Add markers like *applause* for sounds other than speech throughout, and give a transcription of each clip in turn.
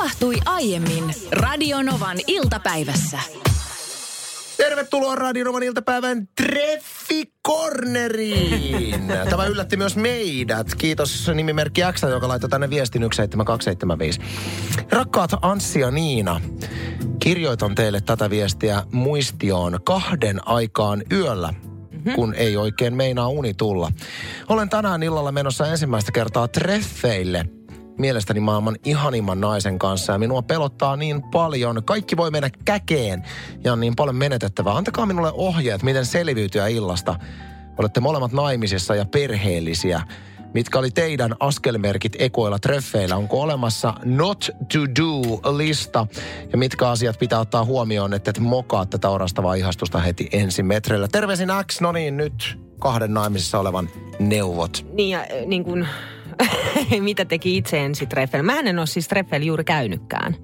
tapahtui aiemmin Radionovan iltapäivässä. Tervetuloa Radionovan iltapäivän Treffikorneriin. *laughs* Tämä yllätti myös meidät. Kiitos nimimerkki X, joka laittoi tänne viestin 17275. Rakkaat Anssi ja Niina, kirjoitan teille tätä viestiä muistioon kahden aikaan yöllä mm-hmm. kun ei oikein meinaa uni tulla. Olen tänään illalla menossa ensimmäistä kertaa treffeille – mielestäni maailman ihanimman naisen kanssa ja minua pelottaa niin paljon. Kaikki voi mennä käkeen ja on niin paljon menetettävää. Antakaa minulle ohjeet, miten selviytyä illasta. Olette molemmat naimisissa ja perheellisiä. Mitkä oli teidän askelmerkit ekoilla treffeillä? Onko olemassa not to do-lista? Ja mitkä asiat pitää ottaa huomioon, että et mokaa tätä orastavaa ihastusta heti ensimetreillä? Terveisin X, no niin, nyt kahden naimisissa olevan neuvot. Niin ja niin kuin *laughs* mitä teki itse ensi treffeillä. Mä en ole siis treffeillä juuri käynytkään.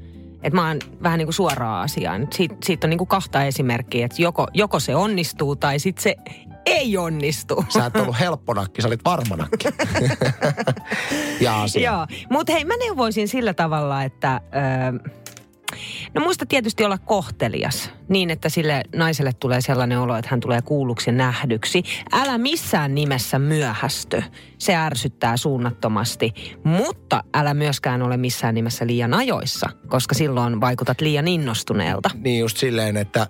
Et mä oon vähän niin kuin suoraan asiaan. Siit, siitä on niin kuin kahta esimerkkiä, että joko, joko se onnistuu tai sitten se ei onnistu. Sä et ollut helpponakki, sä olit varmanakki. *laughs* ja asia. Joo, mutta hei mä neuvoisin sillä tavalla, että... Öö, No muista tietysti olla kohtelias niin, että sille naiselle tulee sellainen olo, että hän tulee kuulluksi ja nähdyksi. Älä missään nimessä myöhästy. Se ärsyttää suunnattomasti, mutta älä myöskään ole missään nimessä liian ajoissa, koska silloin vaikutat liian innostuneelta. Niin just silleen, että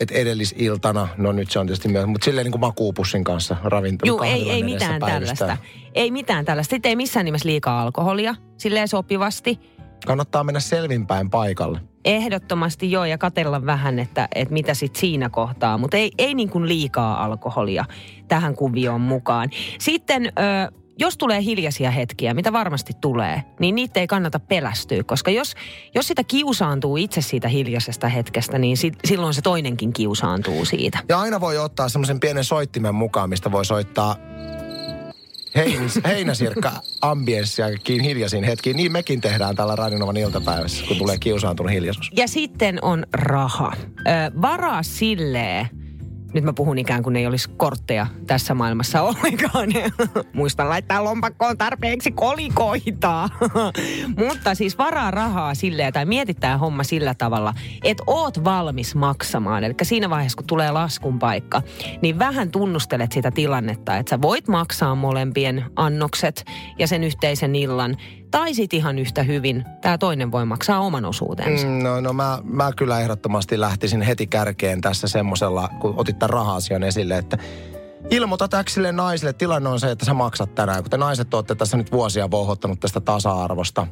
että edellisiltana, no nyt se on tietysti myös, mutta silleen niin kuin makuupussin kanssa ravintola. Joo, ei, ei mitään tällaista. Ei mitään tällaista. Sitten ei missään nimessä liikaa alkoholia, silleen sopivasti Kannattaa mennä selvinpäin paikalle. Ehdottomasti joo, ja katella vähän, että, että mitä sitten siinä kohtaa. Mutta ei, ei niin kuin liikaa alkoholia tähän kuvioon mukaan. Sitten... Ö, jos tulee hiljaisia hetkiä, mitä varmasti tulee, niin niitä ei kannata pelästyä, koska jos, jos sitä kiusaantuu itse siitä hiljaisesta hetkestä, niin sit, silloin se toinenkin kiusaantuu siitä. Ja aina voi ottaa semmoisen pienen soittimen mukaan, mistä voi soittaa Heinis, heinäsirkka ambienssia hiljaisiin hetkiin. Niin mekin tehdään tällä Radionovan iltapäivässä, kun tulee kiusaantunut hiljaisuus. Ja sitten on raha. Ö, varaa silleen, nyt mä puhun ikään kuin ei olisi kortteja tässä maailmassa ollenkaan. *laughs* Muista laittaa lompakkoon tarpeeksi kolikoita. *laughs* Mutta siis varaa rahaa silleen, tai mietitään homma sillä tavalla, että oot valmis maksamaan. Eli siinä vaiheessa, kun tulee laskun paikka, niin vähän tunnustelet sitä tilannetta, että sä voit maksaa molempien annokset ja sen yhteisen illan. Tai sit ihan yhtä hyvin, tämä toinen voi maksaa oman osuutensa. Mm, no, no mä, mä kyllä ehdottomasti lähtisin heti kärkeen tässä semmoisella, kun otit tämän raha-asian esille, että ilmoita täksille naisille. Tilanne on se, että sä maksat tänään. Kun te naiset olette tässä nyt vuosia vohottanut tästä tasa-arvosta,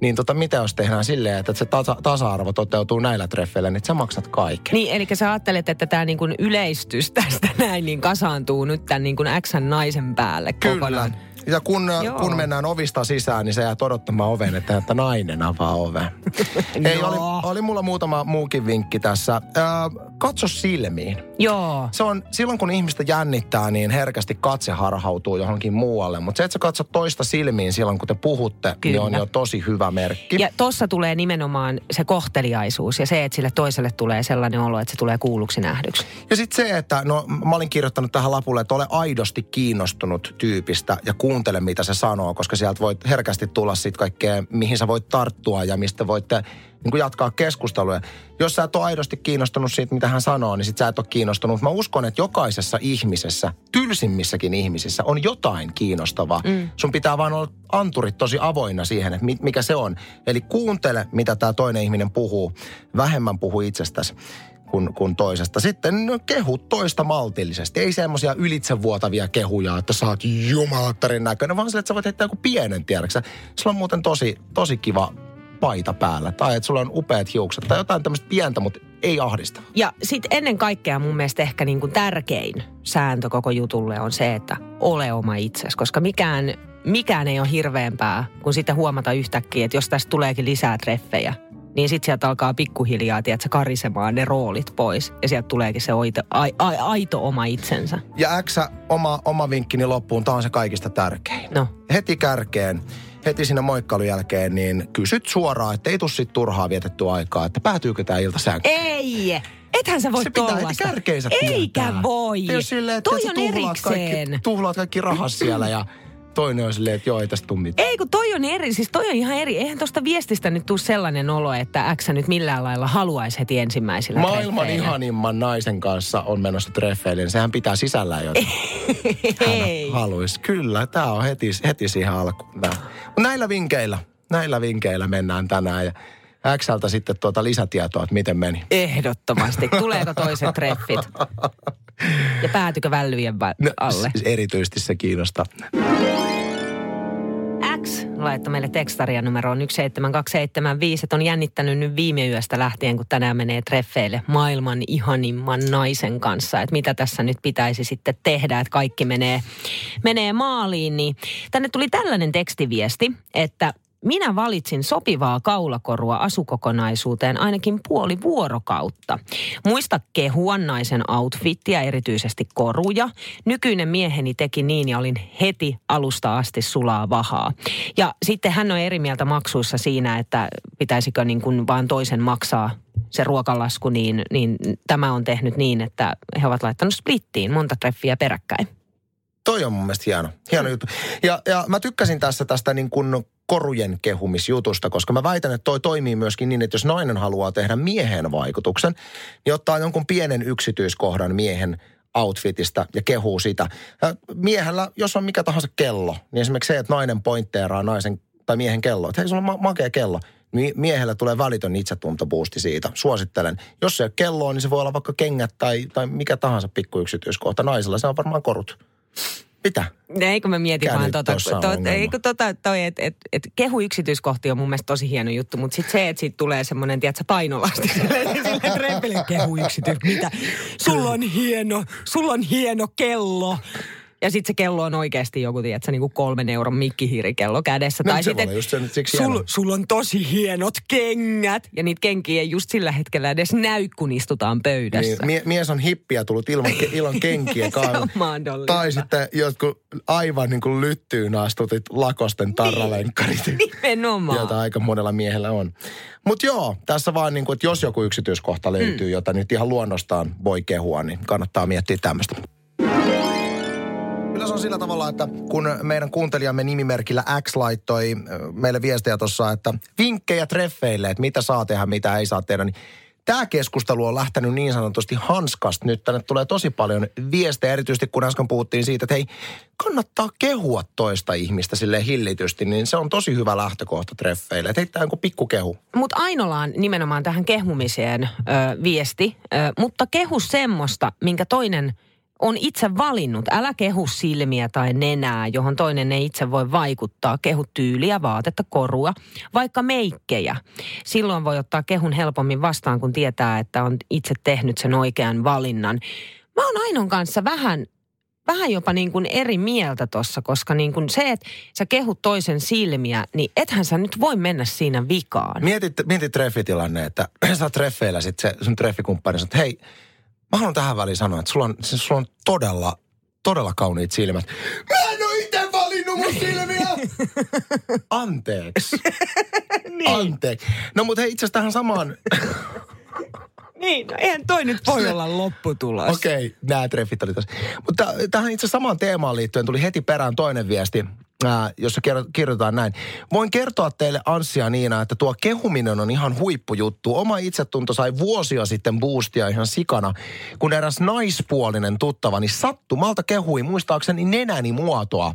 niin tota, mitä jos tehdään silleen, että se tasa, tasa-arvo toteutuu näillä treffeillä, niin sä maksat kaiken. Niin, eli sä ajattelet, että tämä niin yleistys tästä *laughs* näin niin kasaantuu nyt tämän niin kuin X naisen päälle Kyllä. kokonaan. Ja kun, kun mennään ovista sisään, niin se jää odottamaan oven, että, että nainen avaa oven. *laughs* Ei, oli, oli mulla muutama muukin vinkki tässä. Ö, katso silmiin. Joo. Se on, silloin kun ihmistä jännittää, niin herkästi katse harhautuu johonkin muualle. Mutta se, että sä katsot toista silmiin silloin, kun te puhutte, Kyllä. niin on jo tosi hyvä merkki. Ja tossa tulee nimenomaan se kohteliaisuus ja se, että sille toiselle tulee sellainen olo, että se tulee kuulluksi nähdyksi. Ja sitten se, että no mä olin kirjoittanut tähän lapulle, että ole aidosti kiinnostunut tyypistä ja kuuntele, mitä se sanoo, koska sieltä voit herkästi tulla sitten kaikkea, mihin sä voit tarttua ja mistä voitte niin kuin jatkaa keskustelua. Jos sä et ole aidosti kiinnostunut siitä, mitä hän sanoo, niin sit sä et ole kiinnostunut. Mä uskon, että jokaisessa ihmisessä, tylsimmissäkin ihmisissä on jotain kiinnostavaa. Mm. Sun pitää vaan olla anturit tosi avoinna siihen, että mikä se on. Eli kuuntele, mitä tämä toinen ihminen puhuu. Vähemmän puhu itsestäsi kuin, kuin toisesta. Sitten no, kehu toista maltillisesti. Ei semmoisia ylitsevuotavia kehuja, että sä oot jumalattarin näköinen, vaan sille, että sä voit heittää joku pienen tiedäksä. Sulla on muuten tosi, tosi kiva paita päällä. Tai että sulla on upeat hiukset. Tai jotain tämmöistä pientä, mutta ei ahdista. Ja sitten ennen kaikkea mun mielestä ehkä niin kuin tärkein sääntö koko jutulle on se, että ole oma itsesi. Koska mikään, mikään ei ole hirveämpää kuin sitten huomata yhtäkkiä, että jos tästä tuleekin lisää treffejä, niin sitten sieltä alkaa pikkuhiljaa, tiedätkö, karisemaan ne roolit pois. Ja sieltä tuleekin se oito, ai, ai, aito oma itsensä. Ja X, oma, oma vinkkini loppuun, tämä on se kaikista tärkein. No. Heti kärkeen heti siinä moikkailun jälkeen, niin kysyt suoraan, että ei tule sit turhaa vietettyä aikaa, että päätyykö tämä ilta sänkyyn. Ei! Ethän sä voi Se pitää heti kärkeensä Eikä tietää. voi. Ei silleen, että Toi on tuhlaat erikseen. kaikki, tuhlaat kaikki rahas siellä ja toinen on silleen, että joo, ei tästä tuu mitään. Ei, kun toi on eri. Siis toi on ihan eri. Eihän tosta viestistä nyt tule sellainen olo, että X nyt millään lailla haluaisi heti ensimmäisillä Maailman treffeillä. ihanimman naisen kanssa on menossa treffeille, niin sehän pitää sisällään jotain. *laughs* Ei. Haluaisi. Kyllä, tämä on heti, heti siihen alkuun. Näillä vinkeillä, näillä vinkeillä mennään tänään ja Xltä sitten tuota lisätietoa, että miten meni. Ehdottomasti. Tuleeko toiset treffit? *laughs* Ja päätykö vällyjen vä- No, alle? siis erityisesti se kiinnostaa. Laittoi meille tekstaria numeroon 17275, että on jännittänyt nyt viime yöstä lähtien, kun tänään menee treffeille maailman ihanimman naisen kanssa. Että mitä tässä nyt pitäisi sitten tehdä, että kaikki menee, menee maaliin. Niin tänne tuli tällainen tekstiviesti, että minä valitsin sopivaa kaulakorua asukokonaisuuteen ainakin puoli vuorokautta. Muista kehua naisen outfittiä, erityisesti koruja. Nykyinen mieheni teki niin ja olin heti alusta asti sulaa vahaa. Ja sitten hän on eri mieltä maksuissa siinä, että pitäisikö niin kuin vaan toisen maksaa se ruokalasku, niin, niin tämä on tehnyt niin, että he ovat laittanut splittiin monta treffiä peräkkäin. Toi on mun mielestä hieno, hieno juttu. Ja, ja mä tykkäsin tässä tästä niin kuin korujen kehumisjutusta, koska mä väitän, että toi toimii myöskin niin, että jos nainen haluaa tehdä miehen vaikutuksen, niin ottaa jonkun pienen yksityiskohdan miehen outfitista ja kehuu sitä. Miehellä, jos on mikä tahansa kello, niin esimerkiksi se, että nainen pointteeraa naisen tai miehen kello, että hei, sulla on ma- makea kello, niin miehellä tulee välitön itsetuntobuusti siitä. Suosittelen. Jos se ei ole kelloa, niin se voi olla vaikka kengät tai, tai mikä tahansa pikku yksityiskohta. Naisella se on varmaan korut. Mitä? Eikö mä mietin Mikä vaan tota, to, eikö tota toi, että et, et kehu yksityiskohtia on mun mielestä tosi hieno juttu, mutta sitten se, että siitä tulee semmoinen, tiedätkö, painolasti *laughs* sille, sille treffille kehu yksityis, mitä? Sulla on hieno, sulla on hieno kello. Ja sitten se kello on oikeasti joku, tiedätkö, niin kuin kolmen euron mikkihiirikello kädessä. No, tai sitten, siksi sul, sulla on tosi hienot kengät. Ja niitä kenkiä ei just sillä hetkellä edes näy, kun istutaan pöydässä. Niin, mie- mies on hippiä tullut ilman, ilman *laughs* kenkiä Se on kaivoon. mahdollista. Tai sitten jotkut aivan niin kuin lyttyyn astutit lakosten tarralenkkarit. *laughs* Nimenomaan. Jota aika monella miehellä on. Mutta joo, tässä vaan niin kuin, että jos joku yksityiskohta löytyy, mm. jota nyt ihan luonnostaan voi kehua, niin kannattaa miettiä tämmöistä. Se on sillä tavalla, että kun meidän kuuntelijamme nimimerkillä X laittoi ö, meille viestejä tuossa, että vinkkejä treffeille, että mitä saa tehdä, mitä ei saa tehdä, niin Tämä keskustelu on lähtenyt niin sanotusti hanskasta. Nyt tänne tulee tosi paljon viestejä, erityisesti kun äsken puhuttiin siitä, että hei, kannattaa kehua toista ihmistä sille hillitysti, niin se on tosi hyvä lähtökohta treffeille. Että heittää joku pikkukehu. Mutta Ainola on nimenomaan tähän kehumiseen ö, viesti, ö, mutta kehu semmoista, minkä toinen on itse valinnut. Älä kehu silmiä tai nenää, johon toinen ei itse voi vaikuttaa. Kehu tyyliä, vaatetta, korua, vaikka meikkejä. Silloin voi ottaa kehun helpommin vastaan, kun tietää, että on itse tehnyt sen oikean valinnan. Mä oon Ainon kanssa vähän vähän jopa niin kuin eri mieltä tossa, koska niin kuin se, että sä kehut toisen silmiä, niin ethän sä nyt voi mennä siinä vikaan. Mietit, mietit treffitilanne, että *clears throat* sä treffeillä sit se sun treffikumppani että hei, mä haluan tähän väliin sanoa, että sulla on, se, sulla on todella, todella kauniit silmät. Mä en oo itse valinnut mun silmiä! Anteeksi. *laughs* niin. Anteeksi. No mutta hei, itse asiassa tähän samaan, *laughs* Niin, no eihän toi nyt voi olla lopputulos. okei, okay, nämä treffit oli tässä. Mutta tähän itse samaan teemaan liittyen tuli heti perään toinen viesti, ää, jossa kirjoitetaan näin. Voin kertoa teille Anssi ja Niina, että tuo kehuminen on ihan huippujuttu. Oma itsetunto sai vuosia sitten boostia ihan sikana, kun eräs naispuolinen tuttavani sattumalta kehui muistaakseni nenäni muotoa.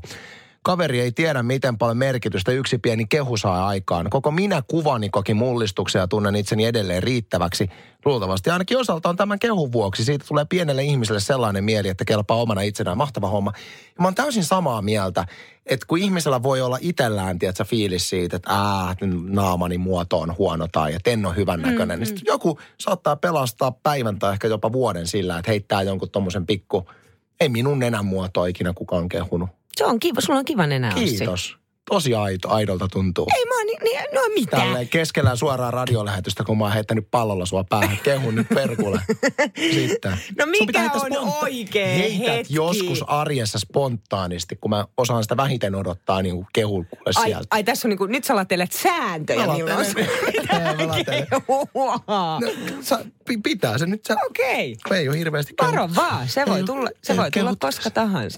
Kaveri ei tiedä, miten paljon merkitystä yksi pieni kehu saa aikaan. Koko minä kuvani koki mullistuksia ja tunnen itseni edelleen riittäväksi. Luultavasti ainakin osaltaan tämän kehun vuoksi. Siitä tulee pienelle ihmiselle sellainen mieli, että kelpaa omana itsenään. Mahtava homma. Ja mä oon täysin samaa mieltä, että kun ihmisellä voi olla itsellään, tiedätkö, fiilis siitä, että ää, naamani muoto on huono tai että en ole hyvän näköinen. Mm, niin sitten joku saattaa pelastaa päivän tai ehkä jopa vuoden sillä, että heittää jonkun tommosen pikku, ei minun nenän muotoa ikinä kukaan kehunut. Se on kiva, sulla on kiva nenä. Kiitos. Tosi aito, aidolta tuntuu. Ei mä oon, niin, niin, no mitä? Tälleen keskellä suoraa radiolähetystä, kun mä oon heittänyt pallolla sua päähän. Kehun nyt perkulle. *laughs* Sitten. No mikä pitää on oikea Heität hetki? joskus arjessa spontaanisti, kun mä osaan sitä vähiten odottaa niin kuin kehul kuule Ai, sieltä. ai tässä on niinku, nyt sä alattelet sääntöjä, Mä milloin. *laughs* Mä lateleen. kehua. No, pitää se nyt. Okei. Ei ole hirveästi kehu- Varo vaan, se voi tulla, se voi tulla koska tahansa.